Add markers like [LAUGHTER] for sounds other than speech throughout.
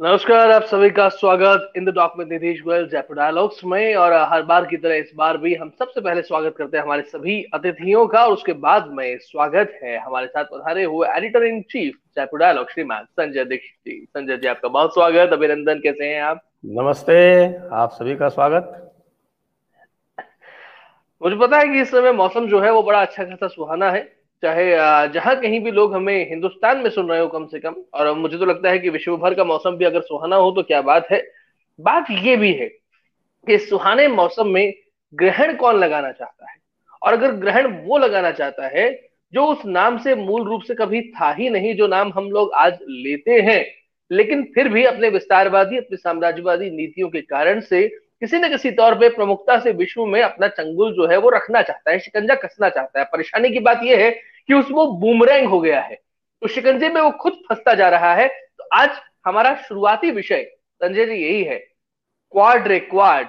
नमस्कार आप सभी का स्वागत इन द डॉक में नीतीश गोयल जयपुर डायलॉग्स में और हर बार की तरह इस बार भी हम सबसे पहले स्वागत करते हैं हमारे सभी अतिथियों का और उसके बाद में स्वागत है हमारे साथ पधारे हुए editor in chief Jaipur Dialogue श्रीमान संजय दीक्षित जी। संजय जी आपका बहुत स्वागत। अभिनंदन कैसे हैं आप? नमस्ते आप सभी का स्वागत। मुझे पता है कि इस समय मौसम जो है वो बड़ा अच्छा खासा सुहाना है। चाहे जहाँ कहीं भी लोग हमें हिंदुस्तान में सुन रहे हो कम से कम, और मुझे तो लगता है कि विश्व भर का मौसम भी अगर सुहाना हो तो क्या बात है। बात ये भी है कि सुहाने मौसम में ग्रहण कौन लगाना चाहता है? और अगर ग्रहण वो लगाना चाहता है जो उस नाम से मूल रूप से कभी था ही नहीं, जो नाम हम लोग आज लेते हैं, लेकिन फिर भी अपने विस्तारवादी, अपने साम्राज्यवादी नीतियों के कारण से किसी न किसी तौर पे प्रमुखता से विश्व में अपना चंगुल जो है वो रखना चाहता है, शिकंजा कसना चाहता है। परेशानी की बात यह है कि उसमें बूमरैंग हो गया है। तो शिकंजे में वो खुद फंसता जा रहा है। तो आज हमारा शुरुआती विषय संजय जी यही है। क्वाड रे क्वाड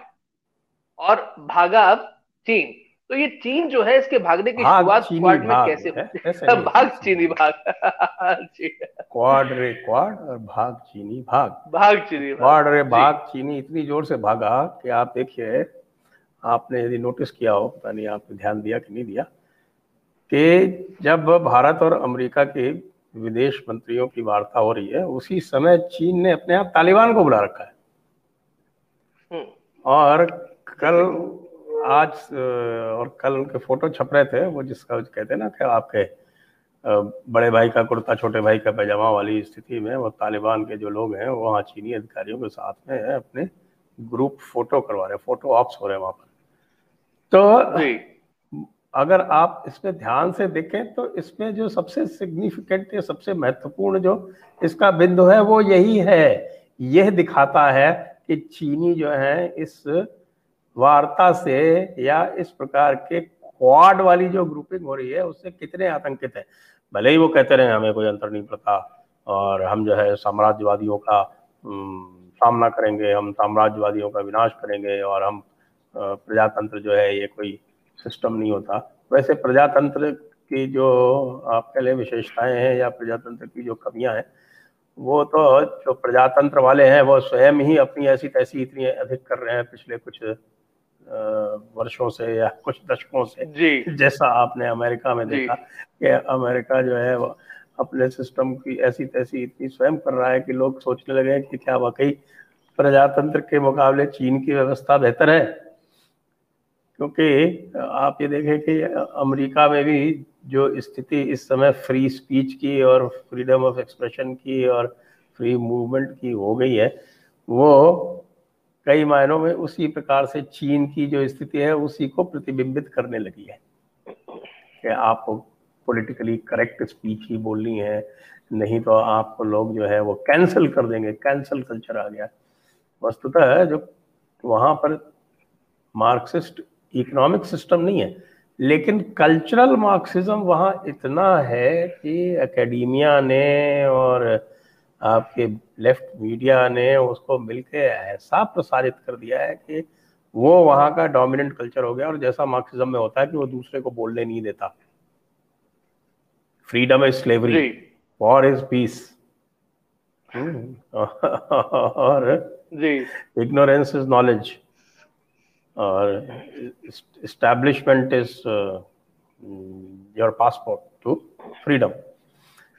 और भागा अब चीन। तो ये चीन जो है इसके भागने की शुरुआत क्वाड में कैसे है भाग चीनी भाग। [LAUGHS] क्वाड रे क्वाड और भाग चीनी भाग। भाग चीनी क्वाड रे भाग चीनी इतनी ज़ोर से भागा कि आप देखिए आपने यदि नोटिस किया हो पता नहीं आपने ध्यान दिया कि नहीं दिया कि जब भारत और अमेरिका के विदेश मंत्रियों की वार्ता हो रही है उसी समय चीन ने अपने आप तालिबान को बुला रखा है। हम्म। और कल आज और कल उनके फ़ोटो छप रहे थे वो जिसका कहते हैं ना कि आपके बड़े भाई का कुर्ता छोटे भाई का पैजामा वाली स्थिति में वो तालिबान के जो लोग हैं वो वहाँ चीनी अधिकारियों के साथ में है अपने ग्रुप फ़ोटो करवा रहे फ़ोटो ऑप्स हो रहे हैं वहाँ पर। तो अगर आप इसमें ध्यान से देखें तो इसमें जो सबसे सिग्निफिकेंट या सबसे महत्वपूर्ण जो इसका बिंदु है, वो यही है। यह दिखाता है कि चीनी जो है, इस वार्ता से या इस प्रकार के क्वाड वाली जो ग्रुपिंग हो रही है, उससे कितने आतंकित है? भले ही वो कहते रहे, हमें कोई अंतर नहीं पड़ता और हम जो है साम्राज्यवादियों का सामना करेंगे, हम साम्राज्यवादियों का विनाश करेंगे और हम प्रजातंत्र जो है, ये कोई सिस्टम नहीं होता। वैसे प्रजातंत्र की जो आप कह लें विशेषताएँ हैं या प्रजातंत्र की जो कमियाँ हैं वो तो जो प्रजातंत्र वाले हैं वो स्वयं ही अपनी ऐसी तैसी इतनी अधिक कर रहे हैं पिछले कुछ वर्षों से या कुछ दशकों से जी। जैसा आपने अमेरिका में देखा कि अमेरिका जो है वो अपने सिस्टम की ऐसी तैसी इतनी स्वयं कर रहा है कि लोग सोचने लगे कि क्या वाकई प्रजातंत्र के मुकाबले चीन की व्यवस्था बेहतर है? क्योंकि आप ये देखें कि अमेरिका में भी जो स्थिति इस समय फ्री स्पीच की और फ्रीडम ऑफ़ एक्सप्रेशन की और फ्री मूवमेंट की हो गई है, वो कई मायनों में उसी प्रकार से चीन की जो स्थिति है, उसी को प्रतिबिंबित करने लगी है कि आप पॉलिटिकली करेक्ट स्पीच ही बोलनी है, नहीं तो आपको लोग जो है वो कैंसिल कर देंगे कैंसिल कल्चर आ गया। वस्तुतः जो वहाँ पर मार्क्सिस्ट इकोनॉमिक सिस्टम नहीं है लेकिन कल्चरल मार्क्सिज्म वहाँ इतना है कि एकेडमिया ने और आपके लेफ़्ट मीडिया ने उसको मिलके ऐसा प्रसारित कर दिया है कि वो वहाँ का डोमिनेंट कल्चर हो गया और जैसा मार्क्सिज्म में होता है कि वो दूसरे को बोलने नहीं देता। Freedom is slavery war is peace और इग्नोरेंस इज़ नॉलेज और establishment is your passport to freedom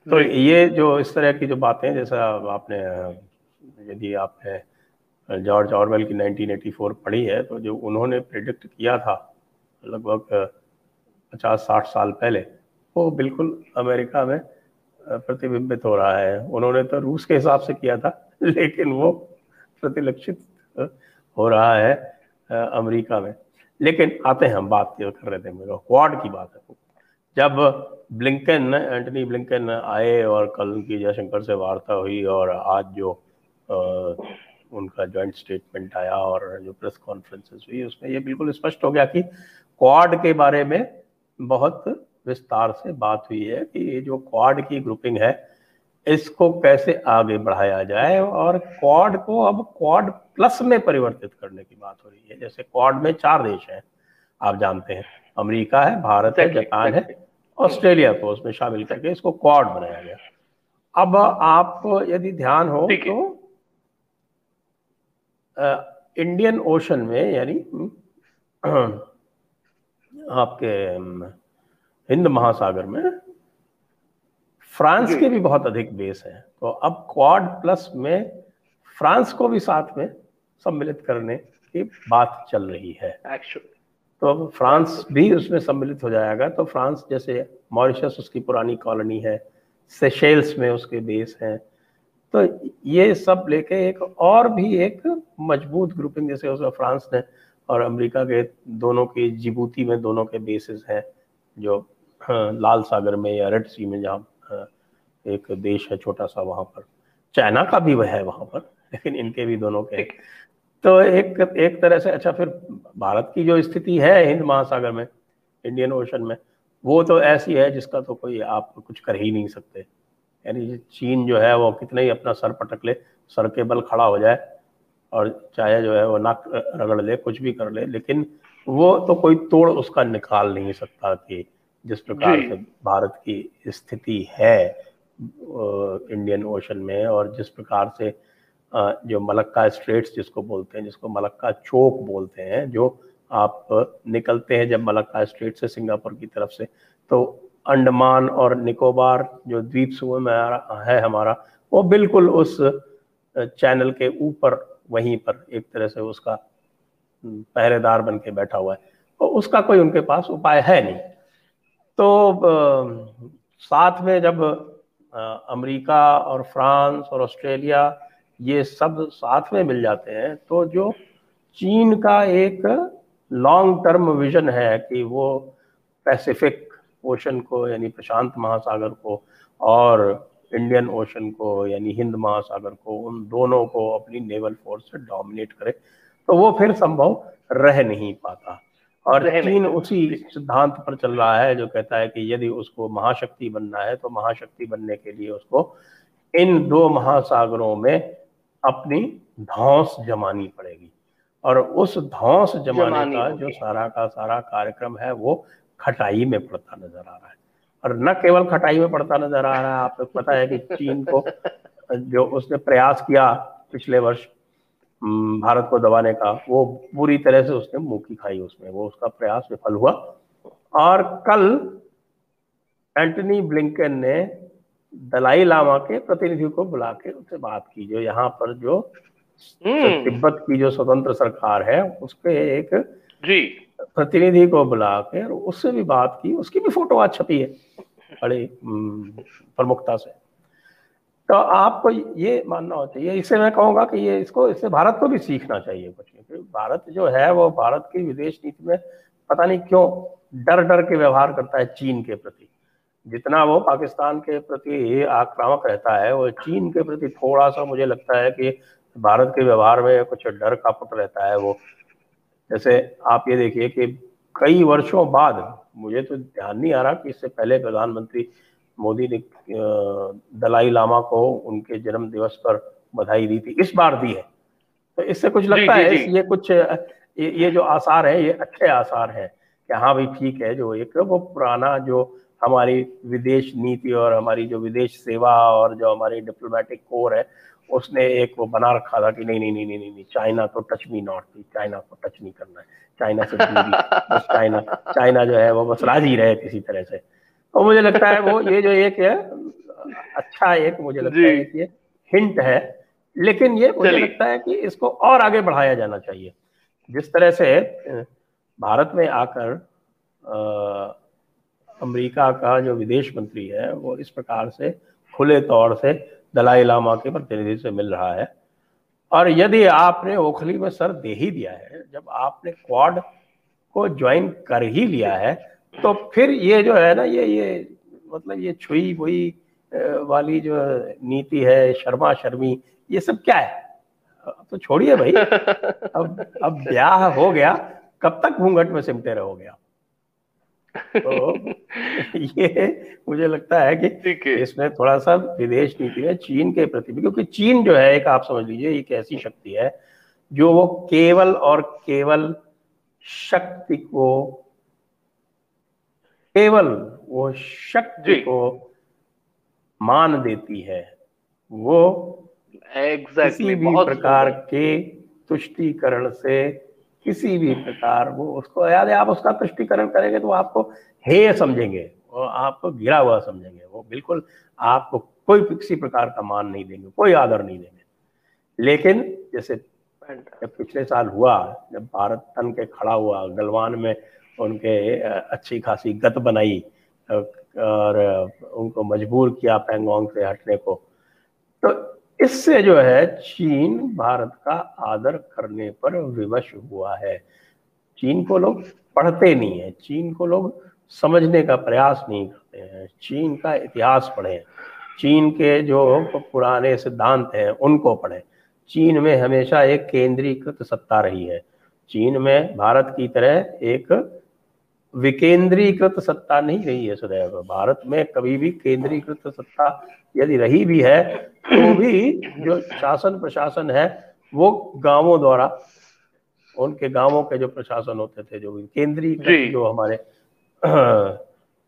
तो ये जो इस तरह की जो बातें जैसा आपने यदि आपने जॉर्ज ऑरवेल की 1984 पढ़ी है तो जो उन्होंने प्रिडिक्ट किया था लगभग 50-60 साल पहले वो बिल्कुल अमेरिका में प्रतिबिंबित हो रहा है। उन्होंने तो रूस के हिसाब से किया था [LAUGHS] लेकिन वो प्रतिलक्षित हो रहा है। अमेरिका में। लेकिन आते हैं हम बात कर रहे थे मेरे क्वाड की बात है। जब ब्लिंकन एंटनी ब्लिंकन आए और कल उनकी जयशंकर से वार्ता हुई और आज जो आ, उनका जॉइंट स्टेटमेंट आया और जो प्रेस कॉन्फ्रेंसेस हुई उसमें ये बिल्कुल स्पष्ट हो गया कि क्वाड के बारे में बहुत विस्तार से बात हुई है कि ये जो क्वाड की ग्रुपिंग है इसको कैसे आगे बढ़ाया जाए और क्वाड को अब क्वाड प्लस में परिवर्तित करने की बात हो रही है। जैसे क्वाड में चार देश हैं आप जानते हैं। अमेरिका है भारत है जापान है ऑस्ट्रेलिया को उसमें शामिल करके इसको क्वाड बनाया गया। अब आप यदि ध्यान हो तो इंडियन ओशन में यानी [CLEARS THROAT] आपके हिंद महासागर में फ्रांस के भी बहुत अधिक बेस है। तो अब क्वाड प्लस में फ्रांस को भी साथ में सम्मिलित करने की बात चल रही है। तो अब फ्रांस भी उसमें सम्मिलित हो जाएगा। तो फ्रांस जैसे मॉरिशस उसकी पुरानी कॉलोनी है सेशेल्स में उसके बेस हैं। तो ये सब लेके एक और भी एक मज़बूत ग्रुपिंग जैसे उसमें फ्रांस ने और अमेरिका के दोनों के जिबूती में दोनों के बेसिस हैं जो हाँ, लाल सागर में या रेड सी में जहाँ एक देश है छोटा सा वहाँ पर। चाइना का भी वह है वहाँ पर लेकिन इनके भी दोनों के तो एक एक तरह से अच्छा फिर भारत की जो स्थिति है हिंद महासागर में इंडियन ओशन में वो तो ऐसी है जिसका तो कोई आप कुछ कर ही नहीं सकते। यानी चीन जो है वो कितने ही अपना सर पटक ले सर के बल खड़ा हो जाए और चाहे जो है वो नाक रगड़ ले कुछ भी कर ले लेकिन वो तो कोई तोड़ उसका निकाल नहीं सकता कि जिस प्रकार से भारत की स्थिति है। इंडियन ओशन में और जिस प्रकार से जो मलक्का स्ट्रेट्स जिसको बोलते हैं, जिसको मलक्का चौक बोलते हैं, जो आप निकलते हैं जब मलक्का स्ट्रेट से सिंगापुर की तरफ़ से तो अंडमान और निकोबार जो द्वीप समूह में है हमारा, वो बिल्कुल उस चैनल के ऊपर, वहीं पर एक तरह से उसका पहरेदार बन के बैठा हुआ है। तो उसका कोई उनके पास उपाय है नहीं। तो साथ में जब अमेरिका और फ्रांस और ऑस्ट्रेलिया ये सब साथ में मिल जाते हैं तो जो चीन का एक लॉन्ग टर्म विजन है कि वो पैसिफिक ओशन को, यानी प्रशांत महासागर को और इंडियन ओशन को, यानी हिंद महासागर को, उन दोनों को अपनी नेवल फोर्स से डोमिनेट करे तो वो फिर संभव रह नहीं पाता। और चीन उसी सिद्धांत पर चल रहा है जो कहता है कि यदि उसको महाशक्ति बनना है तो महाशक्ति बनने के लिए उसको इन दो महासागरों में अपनी धौस जमानी पड़ेगी। और उस धौस जमाने का जो सारा का सारा कार्यक्रम है वो खटाई में पड़ता नज़र आ रहा है। और न केवल खटाई में पड़ता नज़र आ रहा है आपको पता है कि चीन को [LAUGHS] जो उसने प्रयास किया पिछले वर्ष भारत को दबाने का वो पूरी तरह से उसने मुँह खाई उसमें वो उसका प्रयास विफल हुआ। और कल एंटनी ब्लिंकन ने दलाई लामा के प्रतिनिधि को बुला के उनसे बात की जो यहाँ पर जो हम्म। तिब्बत की जो स्वतंत्र सरकार है उसके एक जी। प्रतिनिधि को बुला के उससे भी बात की उसकी भी फ़ोटो आज छपी है बड़ी प्रमुखता से। तो आपको ये मानना होता चाहिए इससे मैं कहूँगा कि ये इसको, इससे भारत को भी सीखना चाहिए कुछ। क्योंकि भारत जो है, वो भारत की विदेश नीति में पता नहीं क्यों डर डर के व्यवहार करता है चीन के प्रति। जितना वो पाकिस्तान के प्रति आक्रामक रहता है, वो चीन के प्रति थोड़ा सा मुझे लगता है कि भारत के व्यवहार में कुछ डर का पुट रहता है वो। जैसे आप ये देखिए कि कई वर्षों बाद मुझे तो ध्यान नहीं आ रहा कि इससे पहले प्रधानमंत्री मोदी ने दलाई लामा को उनके जन्म दिवस पर बधाई दी थी। इस बार दी है। तो इससे कुछ लगता जी, है जी. ये कुछ ये, ये जो आसार है ये अच्छे आसार हैं कि हाँ भाई ठीक है जो एक वो पुराना जो हमारी विदेश नीति और हमारी जो विदेश सेवा और जो हमारी डिप्लोमेटिक कोर है उसने एक वो बना रखा था कि नहीं नहीं नहीं नहीं नहीं चाइना तो टच मी नॉट चाइना को टच नहीं करना है। चाइना से बस चाइना चाइना जो है वो बस राज़ी रहे किसी तरह से। तो मुझे लगता है वो ये जो एक है अच्छा एक मुझे लगता है ये हिंट है। लेकिन ये मुझे लगता है कि इसको और आगे बढ़ाया जाना चाहिए। जिस तरह से भारत में आकर अमेरिका का जो विदेश मंत्री है वो इस प्रकार से खुले तौर से दलाई लामा के प्रतिनिधि से मिल रहा है। और यदि आपने ओखली में सर दे ही दिया है जब आपने क्वाड को ज्वाइन कर ही लिया है तो फिर ये जो है ना ये ये मतलब ये छुई हुई वाली जो नीति है शर्मा शर्मी ये सब क्या है? तो छोड़िए भाई। [LAUGHS] अब अब ब्याह हो गया कब तक घूंघट में सिमटे रहोगे आप? तो [LAUGHS] ये मुझे लगता है कि इसमें थोड़ा सा विदेश नीति है चीन के प्रति भी क्योंकि चीन जो है एक आप समझ लीजिए एक ऐसी शक्ति है जो वो केवल और केवल शक्ति को केवल वो शक्ति को मान देती है वो exactly, किसी भी प्रकार के तुष्टिकरण से किसी भी प्रकार वो उसको याद है आप उसका तुष्टिकरण करेंगे तो आपको हे समझेंगे और आपको गिरा हुआ समझेंगे वो बिल्कुल आपको कोई किसी प्रकार का मान नहीं देंगे कोई आदर नहीं देंगे। लेकिन जैसे जब पिछले साल हुआ जब भारत तन के खड़ा हुआ गलवान में उनके अच्छी खासी गत बनाई और उनको मजबूर किया पेंगोंग से हटने को। तो इससे जो है, चीन भारत का आदर करने पर विवश हुआ है। चीन को लोग पढ़ते नहीं है। चीन को लोग समझने का प्रयास नहीं करते हैं। चीन का इतिहास पढ़ें। चीन के जो पुराने सिद्धांत हैं, उनको पढ़ें। चीन में हमेशा एक केंद्रीकृत सत्ता रही है। चीन में भारत की तरह एक विकेंद्रीकृत सत्ता नहीं रही है सदैव भारत में कभी भी केंद्रीकृत सत्ता यदि रही भी है तो भी जो शासन प्रशासन है वो गाँवों द्वारा उनके गाँवों के जो प्रशासन होते थे जो केंद्रीय जो हमारे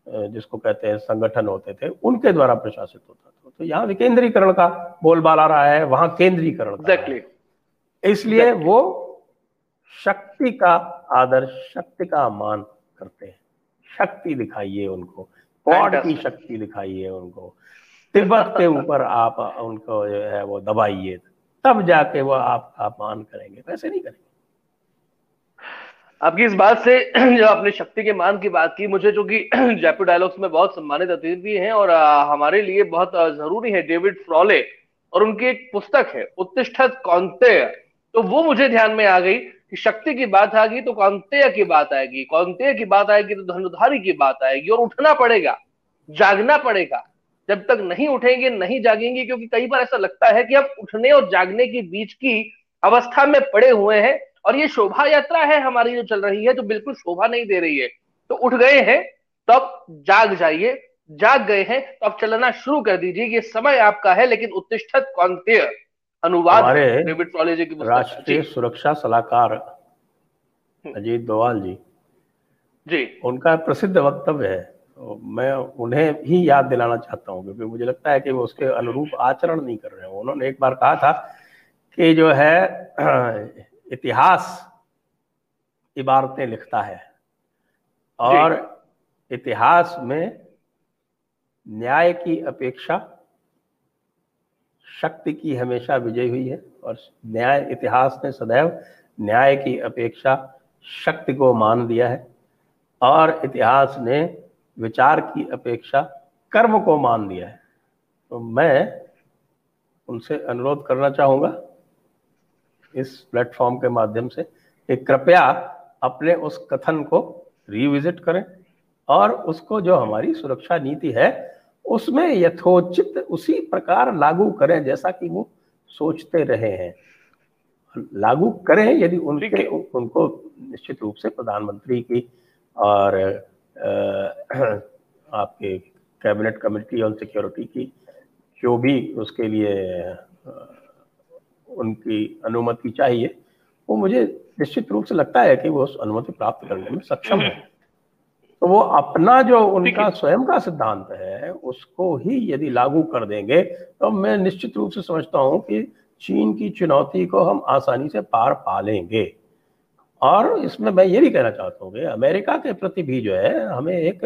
जिसको कहते हैं संगठन होते थे उनके द्वारा प्रशासित होता था तो यहाँ विकेंद्रीकरण का बोलबाला रहा है वहाँ केंद्रीकरण exactly. इसलिए exactly. वो शक्ति का आदर शक्ति का मान करते हैं। शक्ति दिखाइए उनको। गॉड की शक्ति दिखाइए उनको? तिब्बत के [LAUGHS] ऊपर आप उनको जो है वो दबाइए तब जाके वो आप अपमान करेंगे। वैसे नहीं करेंगे। आपकी इस बात से [CLEARS THROAT] जो आपने शक्ति के मान की बात की मुझे जो कि [CLEARS THROAT] जयपुर डायलॉग्स में बहुत सम्मानित अतिथि हैं और हमारे लिए बहुत ज़रूरी है। डेविड फ्रॉले और उनकी एक पुस्तक है उत्तिष्ठत कौनतेय तो वो मुझे ध्यान में आ गई। कि शक्ति की बात आ गई तो कौनतेय की बात आएगी कौनतेय की बात आएगी तो धनुधारी की बात आएगी और उठना पड़ेगा, जागना पड़ेगा। जब तक नहीं उठेंगे, नहीं जागेंगे, क्योंकि कई बार ऐसा लगता है कि हम उठने और जागने के बीच की अवस्था में पड़े हुए हैं और ये शोभा यात्रा है हमारी जो चल रही है, जो बिल्कुल शोभा नहीं दे रही है। तो उठ गए हैं तो अब जाग जाइए, जाग गए हैं तो अब चलना शुरू कर दीजिए, ये समय आपका है, लेकिन उत्तिष्ठत कौनतेय अनुवाद डेविड की राष्ट्रीय सुरक्षा सलाहकार हम्म। अजीत दोवाल जी। जी। उनका प्रसिद्ध वक्तव्य है। मैं उन्हें ही याद दिलाना चाहता हूँ क्योंकि मुझे लगता है कि वो उसके अनुरूप आचरण नहीं कर रहे हैं। उन्होंने एक बार कहा था कि जो है [CLEARS THROAT] इतिहास इबारतें लिखता है और इतिहास में न्याय की अपेक्षा शक्ति की हमेशा विजय हुई है और न्याय, इतिहास ने सदैव न्याय की अपेक्षा शक्ति को मान दिया है। और इतिहास ने विचार की अपेक्षा कर्म को मान दिया है। तो मैं उनसे अनुरोध करना चाहूँगा इस प्लेटफॉर्म के माध्यम से कि कृपया अपने उस कथन को रिविजिट करें और उसको जो हमारी सुरक्षा नीति है उसमें यथोचित उसी प्रकार लागू करें जैसा कि वो सोचते रहे हैं। लागू करें यदि उनके उनको निश्चित रूप से प्रधानमंत्री की और आपके कैबिनेट कमेटी ऑन सिक्योरिटी की जो भी उसके लिए उनकी अनुमति चाहिए वो मुझे निश्चित रूप से लगता है कि वो उस अनुमति प्राप्त करने में सक्षम है। तो वो अपना जो उनका स्वयं का सिद्धांत है उसको ही यदि लागू कर देंगे तो मैं निश्चित रूप से समझता हूँ कि चीन की चुनौती को हम आसानी से पार पा लेंगे और इसमें मैं ये भी कहना चाहता हूँ कि अमेरिका के प्रति भी जो है हमें एक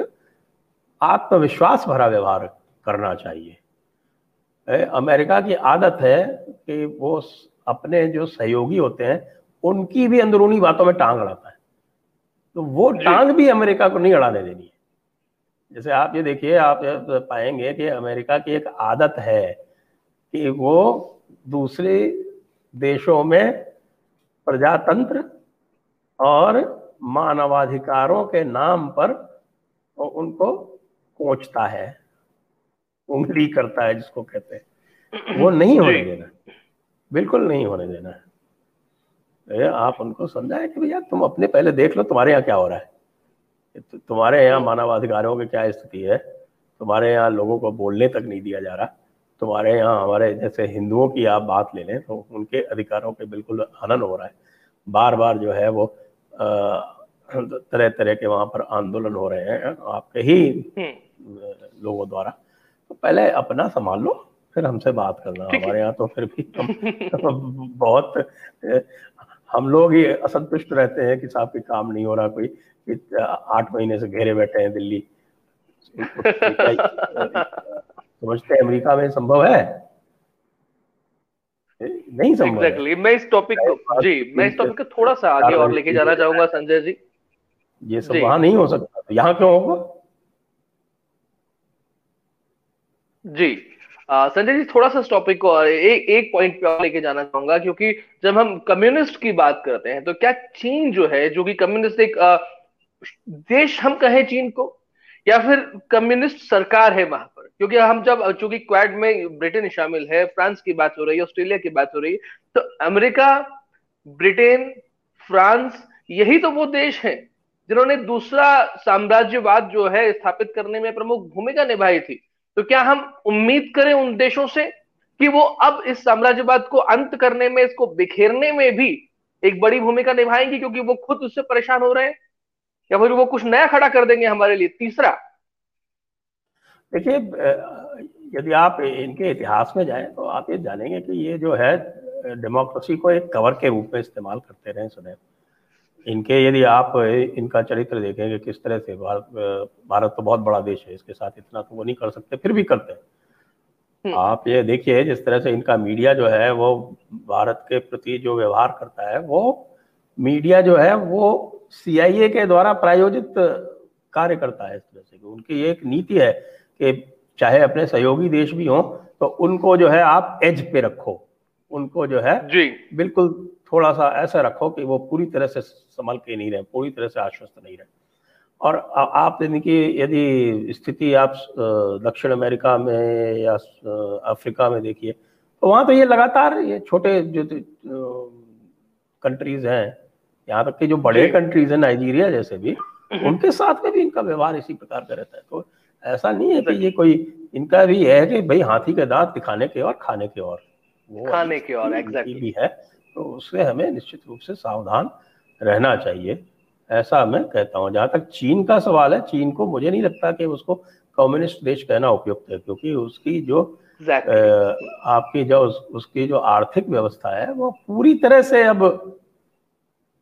आत्मविश्वास भरा व्यवहार करना चाहिए। अमेरिका की आदत है कि वो अपने जो सहयोगी होते हैं उनकी भी अंदरूनी बातों में टांग अड़ाता है। तो वो टांग भी अमेरिका को नहीं अड़ाने देनी है। जैसे आप ये देखिए आप पाएँगे कि अमेरिका की एक आदत है कि वो दूसरे देशों में प्रजातंत्र और मानवाधिकारों के नाम पर उनको कोचता है उंगली करता है जिसको कहते हैं। वो नहीं होने देना। बिल्कुल नहीं होने देना। है आप उनको समझाएँ कि भैया तुम अपने पहले देख लो तुम्हारे यहाँ क्या हो रहा है। तुम्हारे यहाँ मानवाधिकारों की क्या स्थिति है? तुम्हारे यहाँ लोगों को बोलने तक नहीं दिया जा रहा। तुम्हारे यहाँ हमारे जैसे हिंदुओं की आप बात ले लें तो उनके अधिकारों के बिल्कुल हनन हो रहा है। बार बार जो है वो तरह तरह के वहाँ पर आंदोलन हो रहे हैं आपके ही हम्म। लोगों द्वारा। तो पहले अपना संभाल लो फिर हमसे बात करना। हमारे यहाँ तो फिर भी हम बहुत हम लोग ही असंतुष्ट रहते हैं कि साहब के काम नहीं हो रहा कोई आठ महीने से घेरे बैठे हैं दिल्ली। समझते हैं अमेरिका में संभव है? नहीं संभव exactly. है। मैं इस टॉपिक को जी मैं इस टॉपिक को थोड़ा सा आगे और लेके जाना चाहूँगा संजय जी। ये सब वहाँ नहीं हो सकता। यहाँ क्यों होगा? जी। संजय जी थोड़ा सा इस टॉपिक को एक एक पॉइंट पे लेके जाना चाहूँगा क्योंकि जब हम कम्युनिस्ट की बात करते हैं तो क्या चीन जो है जो कि कम्युनिस्ट एक आ, देश हम कहें चीन को या फिर कम्युनिस्ट सरकार है वहाँ पर? क्योंकि हम जब चूँकि क्वाड में ब्रिटेन शामिल है फ्रांस की बात हो रही है ऑस्ट्रेलिया की बात हो रही है तो अमेरिका ब्रिटेन फ्रांस यही तो वो देश है जिन्होंने दूसरा साम्राज्यवाद जो है स्थापित करने में प्रमुख भूमिका निभाई थी। तो क्या हम उम्मीद करें उन देशों से कि वो अब इस साम्राज्यवाद को अंत करने में, इसको बिखेरने में भी एक बड़ी भूमिका निभाएँगे, क्योंकि वो खुद उससे परेशान हो रहे हैं? या फिर वो कुछ नया खड़ा कर देंगे हमारे लिए, तीसरा? देखिए यदि आप इनके इतिहास में जाएँ तो आप ये जानेंगे कि ये जो है, डेमोक्रेसी को एक कवर के रूप में इस्तेमाल करते रहे सदैव। इनके यदि आप इनका चरित्र देखेंगे किस तरह से भारत भारत तो बहुत बड़ा देश है इसके साथ इतना तो वो नहीं कर सकते फिर भी करते हैं। हम्म। आप ये देखिए जिस तरह से इनका मीडिया जो है वो भारत के प्रति जो व्यवहार करता है वो मीडिया जो है वो सीआईए के द्वारा प्रायोजित कार्य करता है इस तरह से उनकी एक नीति है कि चाहे अपने सहयोगी देश भी हों तो उनको जो है आप एज पे रखो। उनको जो है जी। बिल्कुल थोड़ा सा ऐसा रखो कि वो पूरी तरह से संभल के नहीं रहे पूरी तरह से आश्वस्त नहीं रहे। और आप कि यदि स्थिति आप दक्षिण अमेरिका में या अफ्रीका में देखिए तो वहाँ तो ये लगातार ये छोटे जो कंट्रीज़ हैं यहाँ तक कि जो बड़े कंट्रीज़ हैं नाइजीरिया जैसे भी उनके साथ में भी इनका व्यवहार इसी प्रकार का रहता है। तो ऐसा नहीं है कि ये कोई इनका भी है कि भाई हाथी के दांत दिखाने के और खाने के और। वो खाने के और एग्जैक्टली भी है। तो उससे हमें निश्चित रूप से सावधान रहना चाहिए। ऐसा मैं कहता हूँ। जहाँ तक चीन का सवाल है चीन को मुझे नहीं लगता कि उसको कम्युनिस्ट देश कहना उपयुक्त है क्योंकि उसकी जो exactly. आ, आपकी जो उस, उसकी जो आर्थिक व्यवस्था है वो पूरी तरह से अब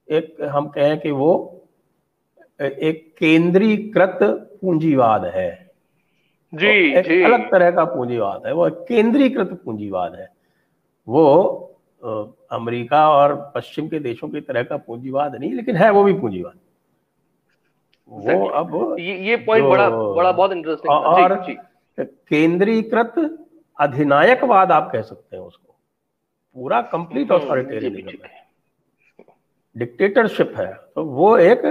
एक हम कहें कि वो एक केंद्रीकृत पूंजीवाद है। जी तो एक जी। अलग तरह का पूंजीवाद है वो केंद्रीकृत पूंजीवाद है। वो अमेरिका और पश्चिम के देशों की तरह का पूंजीवाद नहीं लेकिन है वो भी पूंजीवाद। वो अब ये ये पॉइंट बड़ा बड़ा बहुत इंटरेस्टिंग और केंद्रीकृत अधिनायकवाद आप कह सकते हैं उसको। पूरा कंप्लीट ऑथोरिटेरियनिज्म है। डिक्टेटरशिप है। तो वो एक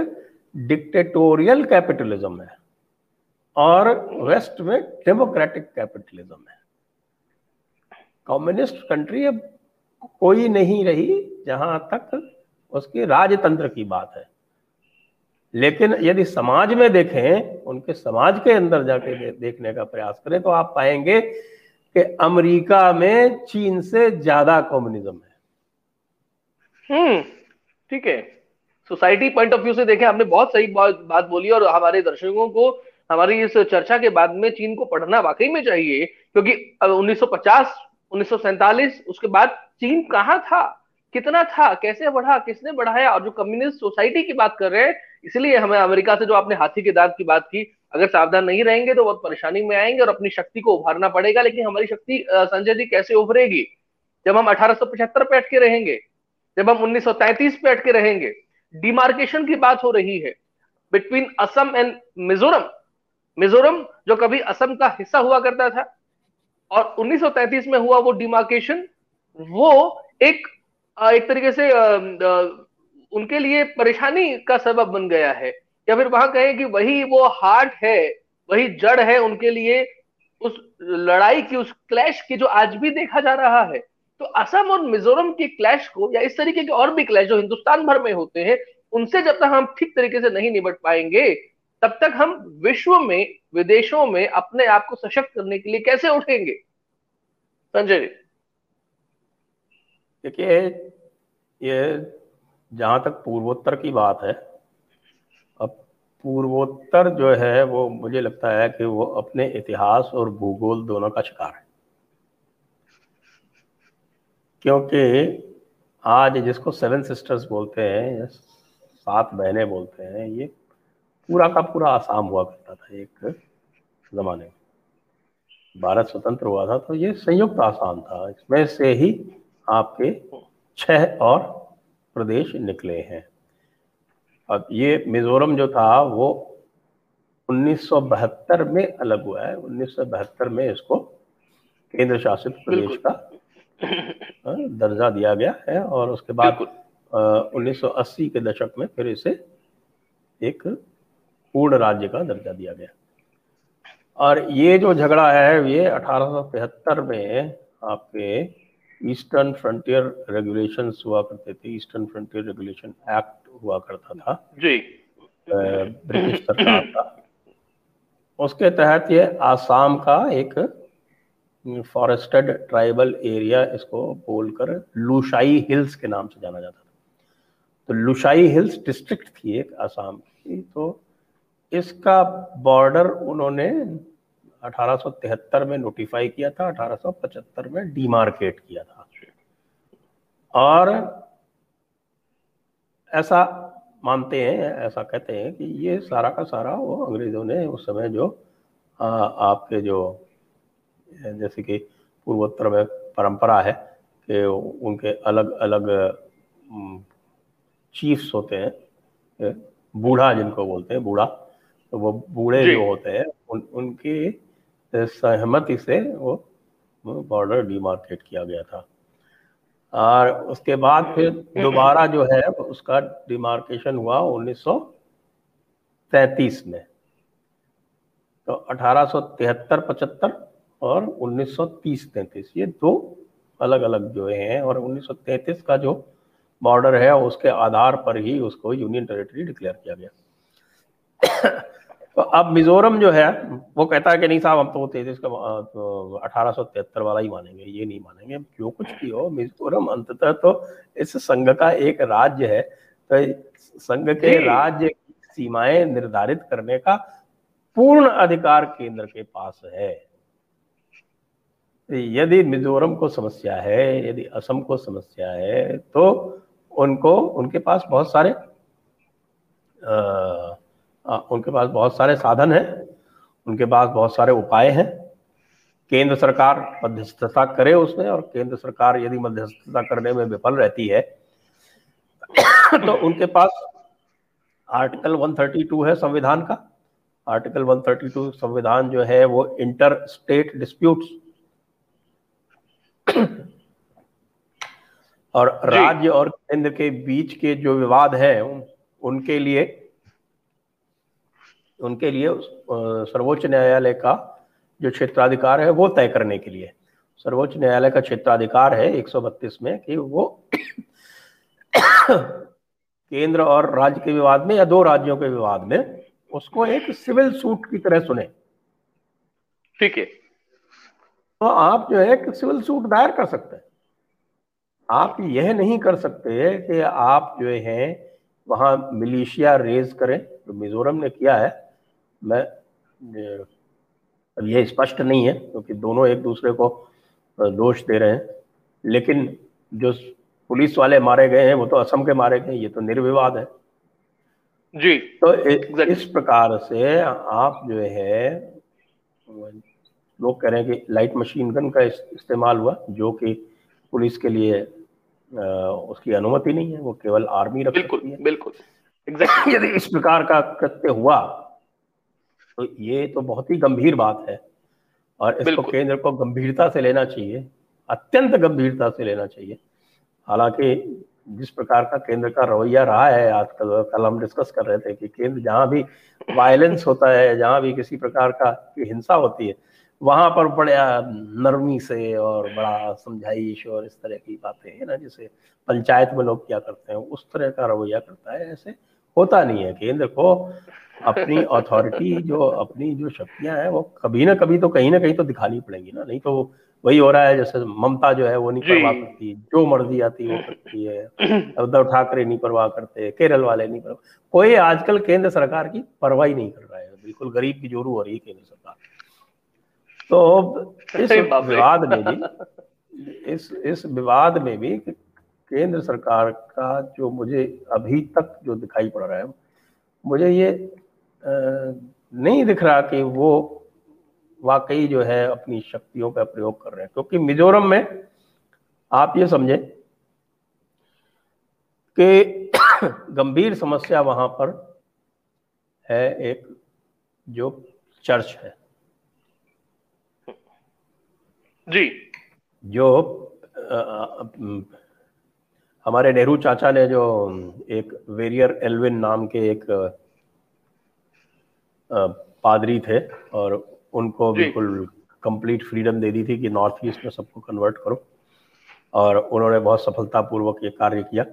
डिक्टेटोरियल कैपिटलिज्म है। और वेस्ट में डेमोक्रेटिक कैपिटलिज्म है। कम्युनिस्ट कंट्री अब कोई नहीं रही जहाँ तक उसके राजतंत्र की बात है। लेकिन यदि समाज में देखें, उनके समाज के अंदर जाके देखने का प्रयास करें तो आप पाएँगे कि अमेरिका में चीन से ज़्यादा कम्युनिज्म है। हम्म ठीक है। सोसाइटी पॉइंट ऑफ़ व्यू से देखें, आपने बहुत सही बात बोली और हमारे दर्शकों को, हमारी इस चर्चा के बाद में चीन को पढ़ना वाकई में चाहिए, क्योंकि 1950 1947 उसके बाद चीन कहाँ था? कितना था? कैसे बढ़ा? किसने बढ़ाया? और जो कम्युनिस्ट सोसाइटी की बात कर रहे हैं, इसलिए हमें अमेरिका से जो आपने हाथी के दांत की बात की, अगर सावधान नहीं रहेंगे तो बहुत परेशानी में आएँगे और अपनी शक्ति को उभारना पड़ेगा, लेकिन हमारी शक्ति संजय जी, कैसे उभरेगी? जब हम अठारह सौ पचहत्तर पे अटके रहेंगे, जब हम 1933 पे अटके रहेंगे डिमार्केशन की बात हो रही है। बिटवीन असम एंड मिजोरम मिजोरम जो कभी असम का हिस्सा हुआ करता था, और 1933 में हुआ वो डिमार्केशन वो एक एक तरीके से उनके लिए परेशानी का सबब बन गया है। या फिर वहाँ कहें कि वही वो हार्ट है, वही जड़ है उनके लिए, उस लड़ाई की, उस क्लैश की जो आज भी देखा जा रहा है। तो असम और मिजोरम की क्लैश को, या इस तरीके के और भी क्लैश जो हिंदुस्तान भर में होते हैं, उनसे जब तक हम ठीक तरीके से नहीं निपट पाएँगे, तब तक हम विश्व में, विदेशों में अपने आप को सशक्त करने के लिए कैसे उठेंगे? संजय देखिए, ये जहाँ तक पूर्वोत्तर की बात है, अब पूर्वोत्तर जो है, वो मुझे लगता है कि वो अपने इतिहास और भूगोल दोनों का शिकार है। क्योंकि आज जिसको सेवन सिस्टर्स बोलते हैं सात बहनें बोलते हैं, ये पूरा का पूरा आसाम हुआ करता था एक जमाने में। भारत स्वतंत्र हुआ था तो ये संयुक्त आसाम था। इसमें से ही आपके छह और प्रदेश निकले हैं। अब ये मिजोरम जो था वो 1972 में अलग हुआ है। 1972 में इसको केंद्र शासित प्रदेश का दर्जा दिया गया है और उसके बाद 1980 के दशक में फिर इसे एक पूर्ण राज्य का दर्जा दिया गया। और ये जो झगड़ा है ये अठारह में आपके ईस्टर्न फ्रंटियर रेगुलेशंस हुआ करते थे ईस्टर्न फ्रंटियर रेगुलेशन एक्ट हुआ करता था। जी। ब्रिटिश सरकार का। उसके तहत ये आसाम का एक फॉरेस्टेड ट्राइबल एरिया इसको बोलकर लुशाई हिल्स के नाम से जाना जाता था। तो लुशाई हिल्स डिस्ट्रिक्ट थी एक आसाम की तो इसका बॉर्डर उन्होंने 1873 में नोटिफाई किया था 1875 में डीमार्केट किया था। और ऐसा मानते हैं ऐसा कहते हैं कि ये सारा का सारा वो अंग्रेज़ों ने उस समय जो आ, आपके जो जैसे कि पूर्वोत्तर में परंपरा है कि उनके अलग अलग चीफ्स होते हैं बूढ़ा जिनको बोलते हैं बूढ़ा तो वो बूढ़े जो होते हैं उन उनकी सहमति से वो बॉर्डर डिमार्केट किया गया था। और उसके बाद फिर दोबारा जो है, उसका डिमार्केशन हुआ 1933 में। तो 1873 पचहत्तर और 1930-33 ये दो अलग अलग जो हैं और 1933 का जो बॉर्डर है, उसके आधार पर ही उसको यूनियन टेरिटरी डिक्लेयर किया गया। तो अब मिजोरम जो है वो कहता है कि नहीं साहब हम तो तैतीस का तो अठारह सौ तिहत्तर वाला ही मानेंगे ये नहीं मानेंगे जो कुछ भी हो मिजोरम अंततः तो इस संघ का एक राज्य है तो संघ के राज्य की सीमाएँ निर्धारित करने का पूर्ण अधिकार केंद्र के पास है। यदि मिजोरम को समस्या है यदि असम को समस्या है तो उनको उनके पास बहुत सारे आ, उनके पास बहुत सारे साधन हैं उनके पास बहुत सारे उपाय हैं। केंद्र सरकार मध्यस्थता करे उसमें और केंद्र सरकार यदि मध्यस्थता करने में विफल रहती है तो उनके पास आर्टिकल 132 है संविधान का। आर्टिकल 132 संविधान जो है वो इंटर स्टेट डिस्प्यूट्स और राज्य और केंद्र के बीच के जो विवाद हैं उनके लिए उनके लिए सर्वोच्च न्यायालय का जो क्षेत्राधिकार है वो तय करने के लिए। सर्वोच्च न्यायालय का क्षेत्राधिकार है 132 में कि वो केंद्र और राज्य के विवाद में या दो राज्यों के विवाद में उसको एक सिविल सूट की तरह सुने। ठीक है। तो आप जो है एक सिविल सूट दायर कर सकते हैं। आप यह नहीं कर सकते कि आप जो है वहाँ मिलिशिया रेज करें तो मिजोरम ने किया है। मैं अब ये स्पष्ट नहीं है क्योंकि तो दोनों एक दूसरे को दोष दे रहे हैं। लेकिन जो पुलिस वाले मारे गए हैं वो तो असम के मारे गए ये तो निर्विवाद है। जी तो इस प्रकार से आप जो है लोग कह रहे हैं कि लाइट मशीन गन का इस्तेमाल हुआ जो कि पुलिस के लिए उसकी अनुमति नहीं है वो केवल आर्मी रख बिल्कुल है। बिल्कुल एग्जैक्टली यदि इस प्रकार का कृत्य हुआ तो ये तो बहुत ही गंभीर बात है और इसको केंद्र को गंभीरता से लेना चाहिए अत्यंत गंभीरता से लेना चाहिए। हालाँकि जिस प्रकार का केंद्र का रवैया रहा है आजकल कल हम डिस्कस कर रहे थे कि केंद्र जहाँ भी वायलेंस होता है जहाँ भी किसी प्रकार का हिंसा होती है वहाँ पर बड़ा नरमी से और बड़ा समझाइश और इस तरह की बातें है ना जैसे पंचायत में लोग क्या करते हैं उस तरह का रवैया करता है ऐसे होता नहीं है। केंद्र को अपनी अथॉरिटी जो अपनी जो शक्तियाँ हैं वो कभी ना कभी तो कहीं ना कहीं तो दिखानी पड़ेंगी ना। नहीं तो वही हो रहा है जैसे ममता जो है वो नहीं परवाह करती जो मर्ज़ी आती वो करती है। [CLEARS THROAT] उद्धव ठाकरे नहीं परवाह करते केरल वाले नहीं परवाह कोई आजकल केंद्र सरकार की परवाह ही नहीं कर रहा है। बिल्कुल गरीब की जोरू हो रही है केंद्र सरकार। तो इस विवाद में भी इस इस विवाद में भी केंद्र सरकार का जो मुझे अभी तक जो दिखाई पड़ रहा है मुझे ये नहीं दिख रहा कि वो वाकई जो है अपनी शक्तियों का प्रयोग कर रहे हैं। क्योंकि मिजोरम में आप ये समझें कि [COUGHS] गंभीर समस्या वहाँ पर है एक जो चर्च है। जी। जो आ, हमारे नेहरू चाचा ने जो एक वेरियर एल्विन नाम के एक पादरी थे और उनको बिल्कुल कंप्लीट फ्रीडम दे दी थी कि नॉर्थ ईस्ट में सबको कन्वर्ट करो। और उन्होंने बहुत सफलतापूर्वक ये कार्य किया।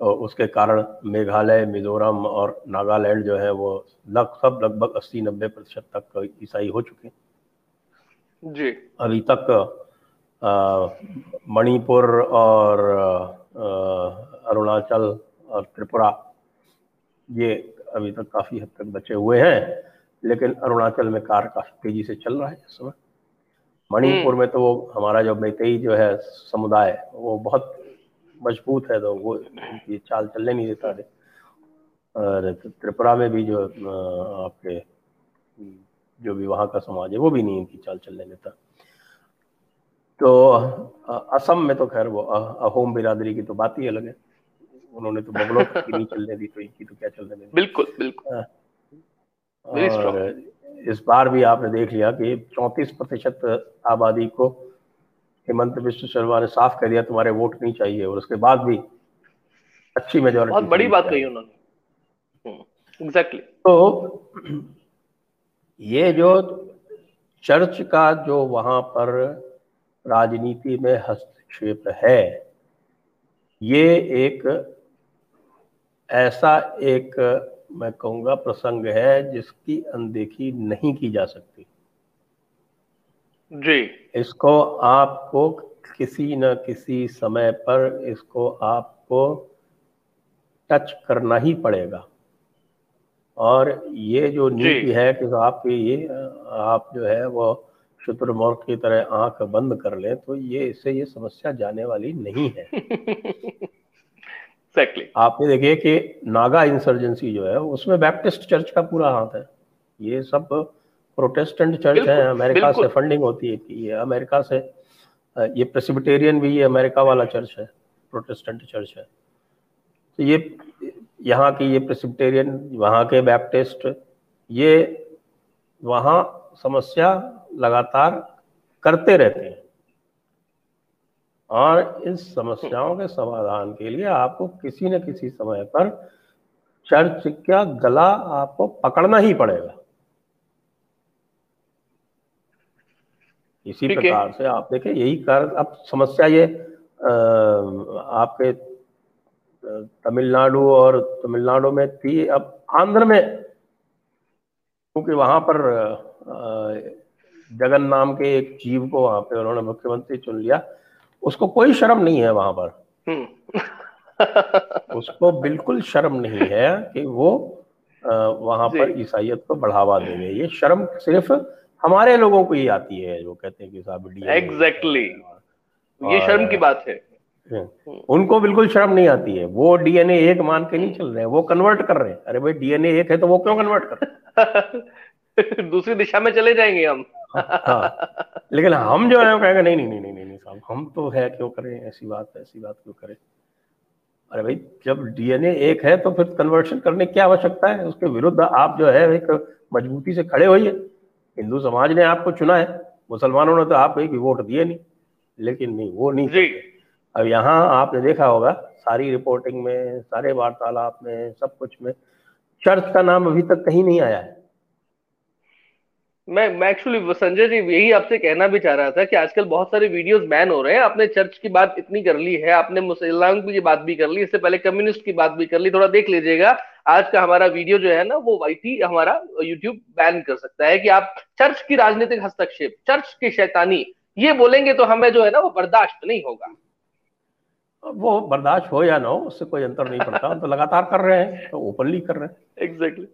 और उसके कारण मेघालय मिजोरम और नागालैंड जो है वो लग सब लगभग अस्सी नब्बे प्रतिशत तक ईसाई हो चुके जी। अभी तक मणिपुर और अरुणाचल और त्रिपुरा ये अभी तक काफ़ी हद तक बचे हुए हैं लेकिन अरुणाचल में कार काफ़ी तेज़ी से चल रहा है इस समय। मणिपुर हम्म। में तो वो हमारा जो मैतेई जो है समुदाय वो बहुत मज़बूत है तो वो ये चाल चलने नहीं देता है। और त्रिपुरा में भी जो आपके जो भी वहाँ का समाज है वो भी नहीं इनकी चाल चलने देता। तो असम में तो खैर वो अहोम बिरादरी की तो बात ही अलग है। उन्होंने तो बगलों की नहीं चलने दी तो इनकी तो क्या चलने दी बिल्कुल बिल्कुल। और इस बार भी आपने देख लिया कि चौंतीस प्रतिशत आबादी को हेमंत विश्व शर्मा ने साफ़ कर दिया तुम्हारे वोट नहीं चाहिए। और उसके बाद भी अच्छी मेजोरिटी बहुत बड़ी बात कही उन्होंने। एग्जैक्टली हम्म, तो ये जो चर्च का जो वहाँ पर राजनीति में हस्तक्षेप है ये एक ऐसा एक मैं कहूँगा प्रसंग है जिसकी अनदेखी नहीं की जा सकती। जी। इसको आपको किसी न किसी समय पर इसको आपको टच करना ही पड़ेगा। और ये जो नीति है कि आपके ये आप जो है वो शुतुरमुर्ग की तरह आँख बंद कर ले तो ये इससे ये समस्या जाने वाली नहीं है। [LAUGHS] exactly. आपने देखिए कि नागा इंसर्जेंसी जो है उसमें बैप्टिस्ट चर्च का पूरा हाथ है। ये सब प्रोटेस्टेंट चर्च है अमेरिका से फंडिंग होती है ये अमेरिका से ये प्रेसिबिटेरियन भी ये अमेरिका वाला चर्च है प्रोटेस्टेंट चर्च है। तो ये यहाँ की ये प्रेसिबिटेरियन वहाँ के बैप्टिस्ट ये वहाँ समस्या लगातार करते रहते हैं। और इस समस्याओं के समाधान के लिए आपको किसी न किसी समय पर चर्च का गला आपको पकड़ना ही पड़ेगा। इसी प्रकार से आप देखें यही कर अब समस्या ये आ, आपके तमिलनाडु और तमिलनाडु में थी अब आंध्र में क्योंकि वहाँ पर जगन नाम के एक जीव को वहाँ पे उन्होंने मुख्यमंत्री चुन लिया। उसको कोई शर्म नहीं है वहाँ पर। हम्म। उसको बिल्कुल शर्म नहीं है कि वो वहाँ पर ईसाइयत को बढ़ावा देंगे। ये शर्म सिर्फ़ हमारे लोगों को ही आती है जो कहते हैं कि साहब एग्जैक्टली ये शर्म की बात है। हम्म। उनको बिल्कुल शर्म नहीं आती है। वो डीएनए एक मान के नहीं चल रहे हैं वो कन्वर्ट कर रहे हैं। अरे भाई डीएनए एक है तो वो क्यों कन्वर्ट कर [LAUGHS] दूसरी दिशा में चले जाएँगे हम। हाँ, लेकिन हम जो है कहेंगे नहीं नहीं नहीं नहीं नहीं साहब हम तो है क्यों करें? ऐसी बात ऐसी बात क्यों करें? अरे भाई जब डीएनए एक है तो फिर कन्वर्शन करने की आवश्यकता है? उसके विरुद्ध आप जो है एक मजबूती से खड़े होइए। हिंदू समाज ने आपको चुना है। मुसलमानों ने तो आपको एक वोट दिए नहीं। लेकिन नहीं वो नहीं जी। अब यहाँ आपने देखा होगा सारी रिपोर्टिंग में सारे वार्तालाप में सब कुछ में चर्च का नाम अभी तक कहीं नहीं आया है। मैं मैं एक्चुअली संजय जी यही आपसे कहना भी चाह रहा था कि आजकल बहुत सारे वीडियोस बैन हो रहे हैं। आपने चर्च की बात इतनी कर ली है आपने मुसलमान की बात भी कर ली इससे पहले कम्युनिस्ट की बात भी कर ली। थोड़ा देख लीजिएगा आज का हमारा वीडियो जो है ना वो वाईटी हमारा यूट्यूब बैन कर सकता है कि आप चर्च की राजनीतिक हस्तक्षेप चर्च की शैतानी ये बोलेंगे तो हमें जो है ना वो बर्दाश्त नहीं होगा। वो बर्दाश्त हो या ना हो उससे कोई अंतर नहीं पड़ता। हम तो लगातार कर रहे हैं तो ओपनली कर रहे हैं। एग्जैक्टली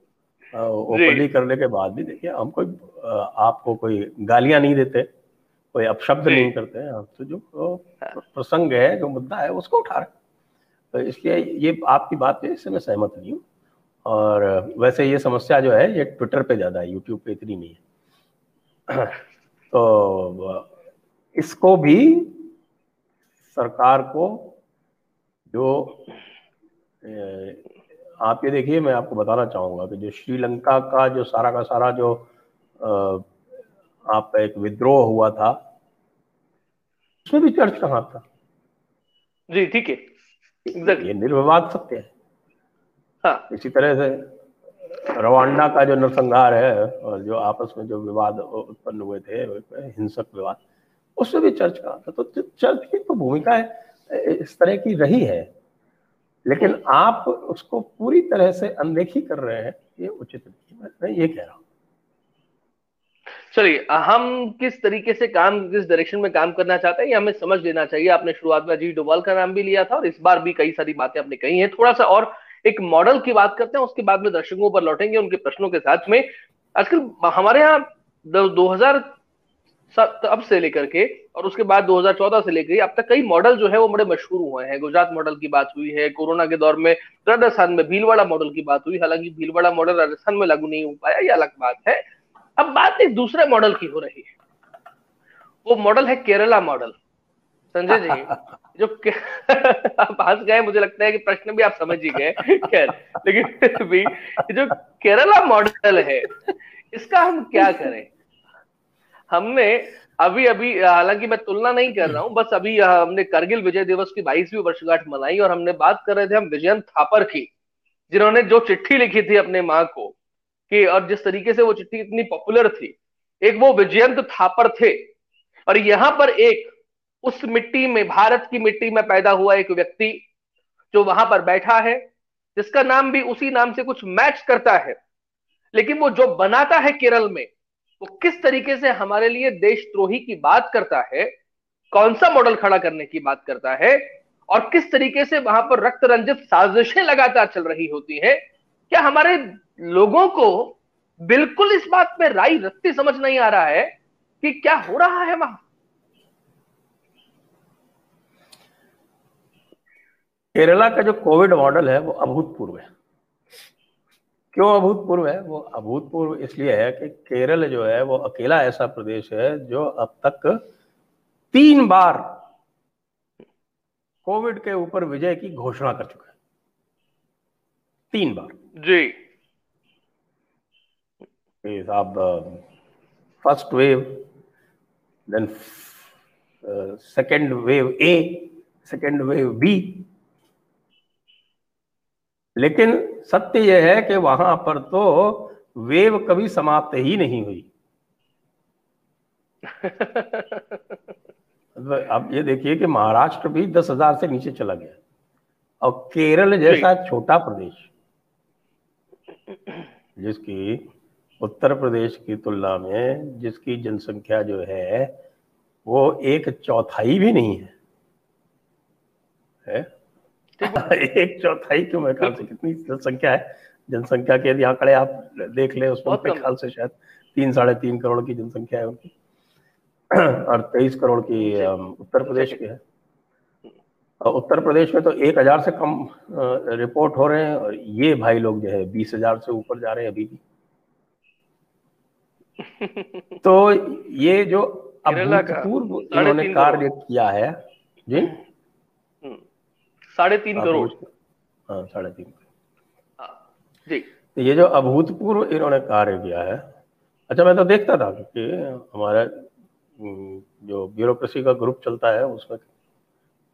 ओपनली करने के बाद भी देखिए हम कोई आपको कोई गालियाँ नहीं देते कोई अपशब्द नहीं करते हम तो जो हाँ। प्रसंग है जो मुद्दा है उसको उठा रहे तो इसलिए ये आपकी बात है इससे मैं सहमत नहीं हूँ। और वैसे ये समस्या जो है ये ट्विटर पे ज़्यादा है यूट्यूब पे इतनी नहीं है। [CLEARS THROAT] तो इसको भी सरकार को जो आप ये देखिए मैं आपको बताना चाहूँगा कि जो श्रीलंका का जो सारा का सारा जो आप एक विद्रोह हुआ था उसमें भी चर्च कहाँ था? जी ठीक है। ये निर्विवाद सत्य है। हाँ। इसी तरह से रवांडा का जो नरसंहार है और जो आपस में जो विवाद उत्पन्न हुए थे हिंसक विवाद उसमें भी चर्च का था? तो चर्च की तो भूमिका है इस तरह की रही है। लेकिन आप उसको पूरी तरह से अनदेखी कर रहे हैं, ये उचित नहीं मैं ये कह रहा हूँ। चलिए हम किस तरीके से काम, किस डायरेक्शन में काम करना चाहते हैं, ये हमें समझ लेना चाहिए। आपने शुरुआत में अजीत डोवाल का नाम भी लिया था और इस बार भी कई सारी बातें आपने कही हैं। थोड़ा सा और एक मॉडल की बात करते हैं, उसके बाद में दर्शकों पर लौटेंगे उनके प्रश्नों के साथ में। आजकल हमारे यहाँ 2000 तब से लेकर के और उसके बाद 2014 से लेकर अब तक कई मॉडल जो है वो बड़े मशहूर हुए हैं। गुजरात मॉडल की बात हुई है कोरोना के दौर में राजस्थान में भीलवाड़ा मॉडल की बात हुई हालाँकि भीलवाड़ा मॉडल राजस्थान में लागू नहीं हो पाया ये अलग बात है। अब बात एक दूसरे मॉडल की हो रही है। वो मॉडल है केरला मॉडल संजय जी [LAUGHS] जो [LAUGHS] आप हंस गए मुझे लगता है कि प्रश्न भी आप समझ ही गए। खैर लेकिन [LAUGHS] भी जो केरला मॉडल है इसका हम क्या करें? हमने अभी अभी, हालाँकि मैं तुलना नहीं कर रहा हूँ, बस अभी हमने करगिल विजय दिवस की बाईसवीं वर्षगांठ मनाई और हमने बात कर रहे थे हम विजयंत थापर की, जिन्होंने जो चिट्ठी लिखी थी अपने माँ को, कि और जिस तरीके से वो चिट्ठी इतनी पॉपुलर थी, एक वो विजयंत थापर थे। और यहाँ पर एक, उस मिट्टी में, भारत की मिट्टी में पैदा हुआ एक व्यक्ति, जो वहाँ पर बैठा है, जिसका नाम भी उसी नाम से कुछ मैच करता है, लेकिन वो जो बनाता है केरल में वो किस तरीके से हमारे लिए देशद्रोही की बात करता है, कौन सा मॉडल खड़ा करने की बात करता है, और किस तरीके से वहाँ पर रक्त रंजित साजिशें लगातार चल रही होती है, क्या हमारे लोगों को बिल्कुल इस बात में राई रत्ती समझ नहीं आ रहा है कि क्या हो रहा है वहाँ? केरला का जो कोविड मॉडल है, वो अभूतपूर्व है। क्यों अभूतपूर्व है? वो अभूतपूर्व इसलिए है कि केरल जो है वो अकेला ऐसा प्रदेश है जो अब तक तीन बार कोविड के ऊपर विजय की घोषणा कर चुका है। तीन बार। जी। आप first wave then second wave A second wave B लेकिन सत्य यह है कि वहाँ पर तो वेव कभी समाप्त ही नहीं हुई। अब ये देखिए कि महाराष्ट्र भी दस हज़ार से नीचे चला गया और केरल जैसा छोटा प्रदेश जिसकी उत्तर प्रदेश की तुलना में जिसकी जनसंख्या जो है वो एक चौथाई भी नहीं है। है? [LAUGHS] एक चौथाई क्यों मेरे ख्याल से कितनी जनसंख्या है? जनसंख्या के यदि आंकड़े आप देख ले उसमें मेरे ख्याल से शायद तीन साढ़े तीन करोड़ की जनसंख्या है उनकी। [CLEARS THROAT] और तेईस करोड़ की उत्तर प्रदेश की है। उत्तर प्रदेश में तो एक हज़ार से कम रिपोर्ट हो रहे हैं और ये भाई लोग जो है बीस हज़ार से ऊपर जा रहे हैं अभी भी। [LAUGHS] तो ये जो अभूतपूर्व इन्होंने कार्य किया है जी? साढ़े तीन करोड़। हाँ साढ़े तीन करोड़। हाँ, जी। तो ये जो अभूतपूर्व इन्होंने कार्य किया है अच्छा मैं तो देखता था कि हमारा जो ब्यूरोक्रेसी का ग्रुप चलता है उसमें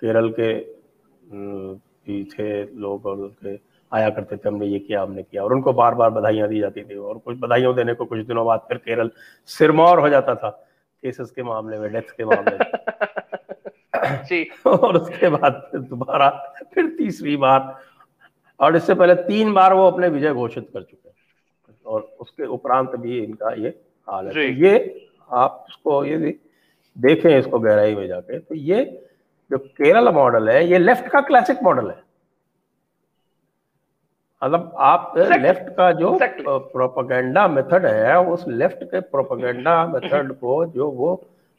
केरल के भी थे लोग और उनके आया करते थे हमने ये किया हमने किया और उनको बार बार बधाइयाँ दी जाती थी और कुछ बधाइयों देने को कुछ दिनों बाद फिर केरल सिरमौर हो जाता था केसेस के मामले में डेथ के मामले में। [LAUGHS] जी। [LAUGHS] और उसके बाद फिर दोबारा फिर तीसरी बार। और इससे पहले तीन बार वो अपने विजय घोषित कर चुके हैं। और उसके उपरांत भी इनका ये हाल है। तो ये आप उसको ये देखें इसको गहराई में जाके। तो ये जो केरल मॉडल है ये लेफ़्ट का क्लासिक मॉडल है। मतलब आप लेफ़्ट का जो प्रोपागेंडा मेथड है उस लेफ़्ट के प्रोपागेंडा मेथड [LAUGHS] को जो वो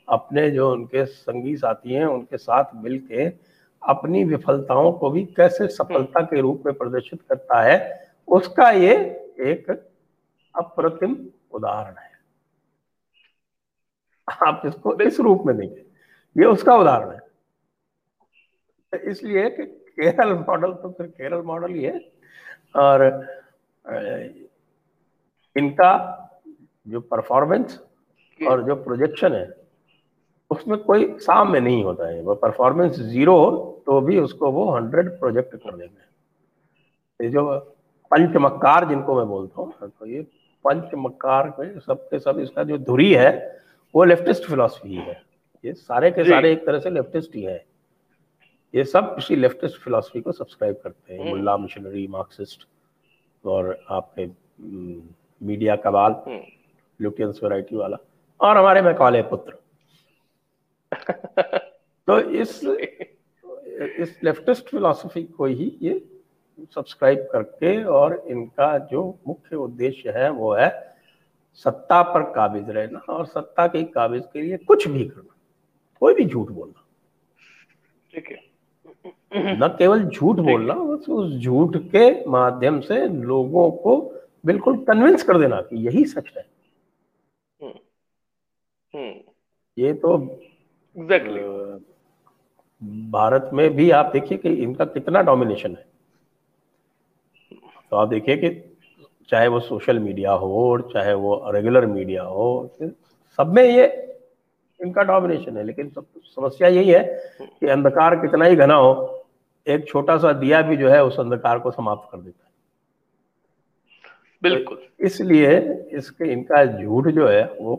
अपने जो उनके संगी साथी हैं उनके साथ मिलके अपनी विफलताओं को भी कैसे सफलता के रूप में प्रदर्शित करता है उसका ये एक अप्रतिम उदाहरण है। आप इसको इस रूप में देखें। ये उसका उदाहरण है। तो इसलिए कि केरल मॉडल तो फिर केरल मॉडल ही है और इनका जो परफॉर्मेंस और जो प्रोजेक्शन है उसमें कोई सामने नहीं होता है। वो परफॉर्मेंस ज़ीरो हो तो भी उसको वो हंड्रेड प्रोजेक्ट कर देंगे ये जो पंचमक्कार जिनको मैं बोलता हूँ तो ये पंचमक्कार में सबके सब इसका जो धुरी है वो लेफ्टिस्ट फिलोसफी है। ये सारे के सारे एक तरह से लेफ्टिस्ट ही है। ये सब इसी लेफ्टिस्ट फिलोसफी को सब्सक्राइब करते हैं। हम्म। मुल्ला मिशनरी मार्क्सिस्ट और आपके मीडिया कबाल ल्यूटियंस वैरायटी वाला। और हमारे में काले पुत्र। तो इस इस लेफ्टिस्ट फिलॉसफी को ही ये सब्सक्राइब करके और इनका जो मुख्य उद्देश्य है वो है सत्ता पर काबिज रहना और सत्ता के काबिज के लिए कुछ भी करना कोई भी झूठ बोलना। ठीक है। न केवल झूठ बोलना बस उस झूठ के माध्यम से लोगों को बिल्कुल कन्विंस कर देना कि यही सच है। हम्म, हम्म। ये तो एग्जैक्टली भारत में भी आप देखिए कि इनका कितना डोमिनेशन है। तो आप देखिए कि चाहे वो सोशल मीडिया हो चाहे वो रेगुलर मीडिया हो सब में ये इनका डोमिनेशन है। लेकिन सब समस्या यही है कि अंधकार कितना ही घना हो एक छोटा सा दिया भी जो है उस अंधकार को समाप्त कर देता है। बिल्कुल। तो इसलिए इसके इनका झूठ जो है वो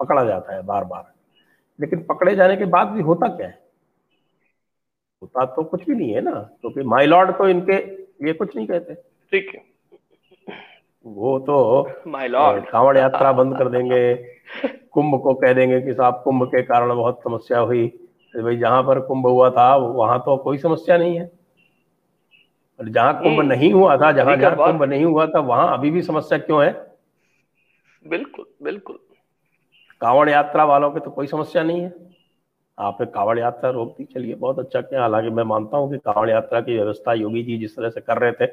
पकड़ा जाता है बार बार लेकिन पकड़े जाने के बाद भी होता क्या है? होता तो कुछ भी नहीं है ना क्योंकि तो माई लॉर्ड तो इनके ये कुछ नहीं कहते। ठीक है। वो तो माई लॉर्ड कांवड़ यात्रा बंद कर देंगे कुंभ को कह देंगे कि साहब कुंभ के कारण बहुत समस्या हुई। भाई जहाँ पर कुंभ हुआ था वहाँ तो कोई समस्या नहीं है। और जहाँ कुंभ हम्म। नहीं हुआ था जहाँ जहाँ कुंभ नहीं हुआ था वहाँ अभी भी समस्या क्यों है? बिल्कुल बिल्कुल। कांवड़ यात्रा वालों के तो कोई समस्या नहीं है। आपने कांवड़ यात्रा रोक दी चलिए बहुत अच्छा किया। हालाँकि मैं मानता हूँ कि कांवड़ यात्रा की व्यवस्था योगी जी जिस तरह से कर रहे थे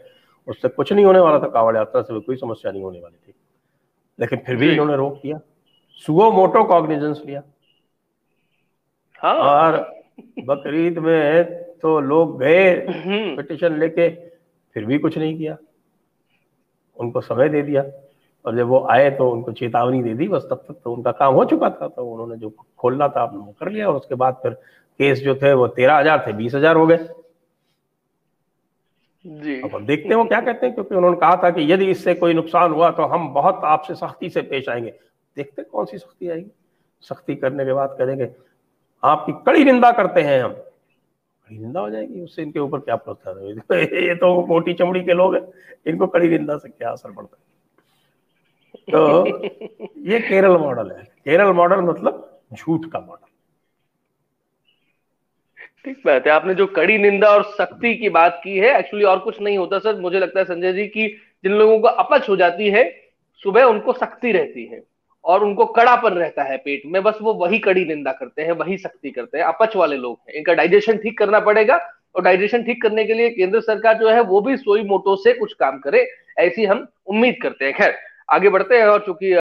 उससे कुछ नहीं होने वाला था। कांवड़ यात्रा से कोई समस्या नहीं होने वाली थी। लेकिन फिर भी इन्होंने रोक दिया। सुगो मोटो कॉग्निजेंस लिया। हाँ। और बकरीद में तो लोग गए पिटिशन हम्म। लेके फिर भी कुछ नहीं किया। उनको समय दे दिया। और जब वो आए तो उनको चेतावनी दे दी बस तब तक तो उनका काम हो चुका था तो उन्होंने जो खोलना था आपने वो कर लिया और उसके बाद फिर केस जो थे वो तेरह हज़ार थे बीस हज़ार हो गए। जी। अब हम देखते हैं वो क्या कहते हैं क्योंकि उन्होंने कहा था कि यदि इससे कोई नुकसान हुआ तो हम बहुत आपसे सख्ती से पेश आएँगे। देखते कौन सी सख्ती आएगी। सख्ती करने के बाद करेंगे आपकी कड़ी निंदा करते हैं हम। कड़ी निंदा हो जाएगी उससे इनके ऊपर क्या प्रोत्साहन [LAUGHS] ये तो मोटी चमड़ी के लोग हैं इनको कड़ी निंदा से क्या असर पड़ता है? तो ये केरल मॉडल है। केरल मॉडल मतलब झूठ का मॉडल। ठीक बात है। आपने जो कड़ी निंदा और सख्ती की बात की है एक्चुअली और कुछ नहीं होता सर। मुझे लगता है संजय जी की जिन लोगों को अपच हो जाती है, सुबह उनको सख्ती रहती है और उनको कड़ापन रहता है पेट में। बस वो वही कड़ी निंदा करते हैं, वही सख्ती करते हैं। अपच वाले लोग हैं। इनका डाइजेशन ठीक करना पड़ेगा और डाइजेशन ठीक करने के लिए केंद्र सरकार जो है, वो भी सोई मोटो से कुछ काम करे, ऐसी हम उम्मीद करते हैं। खैर आगे बढ़ते हैं और चूँकि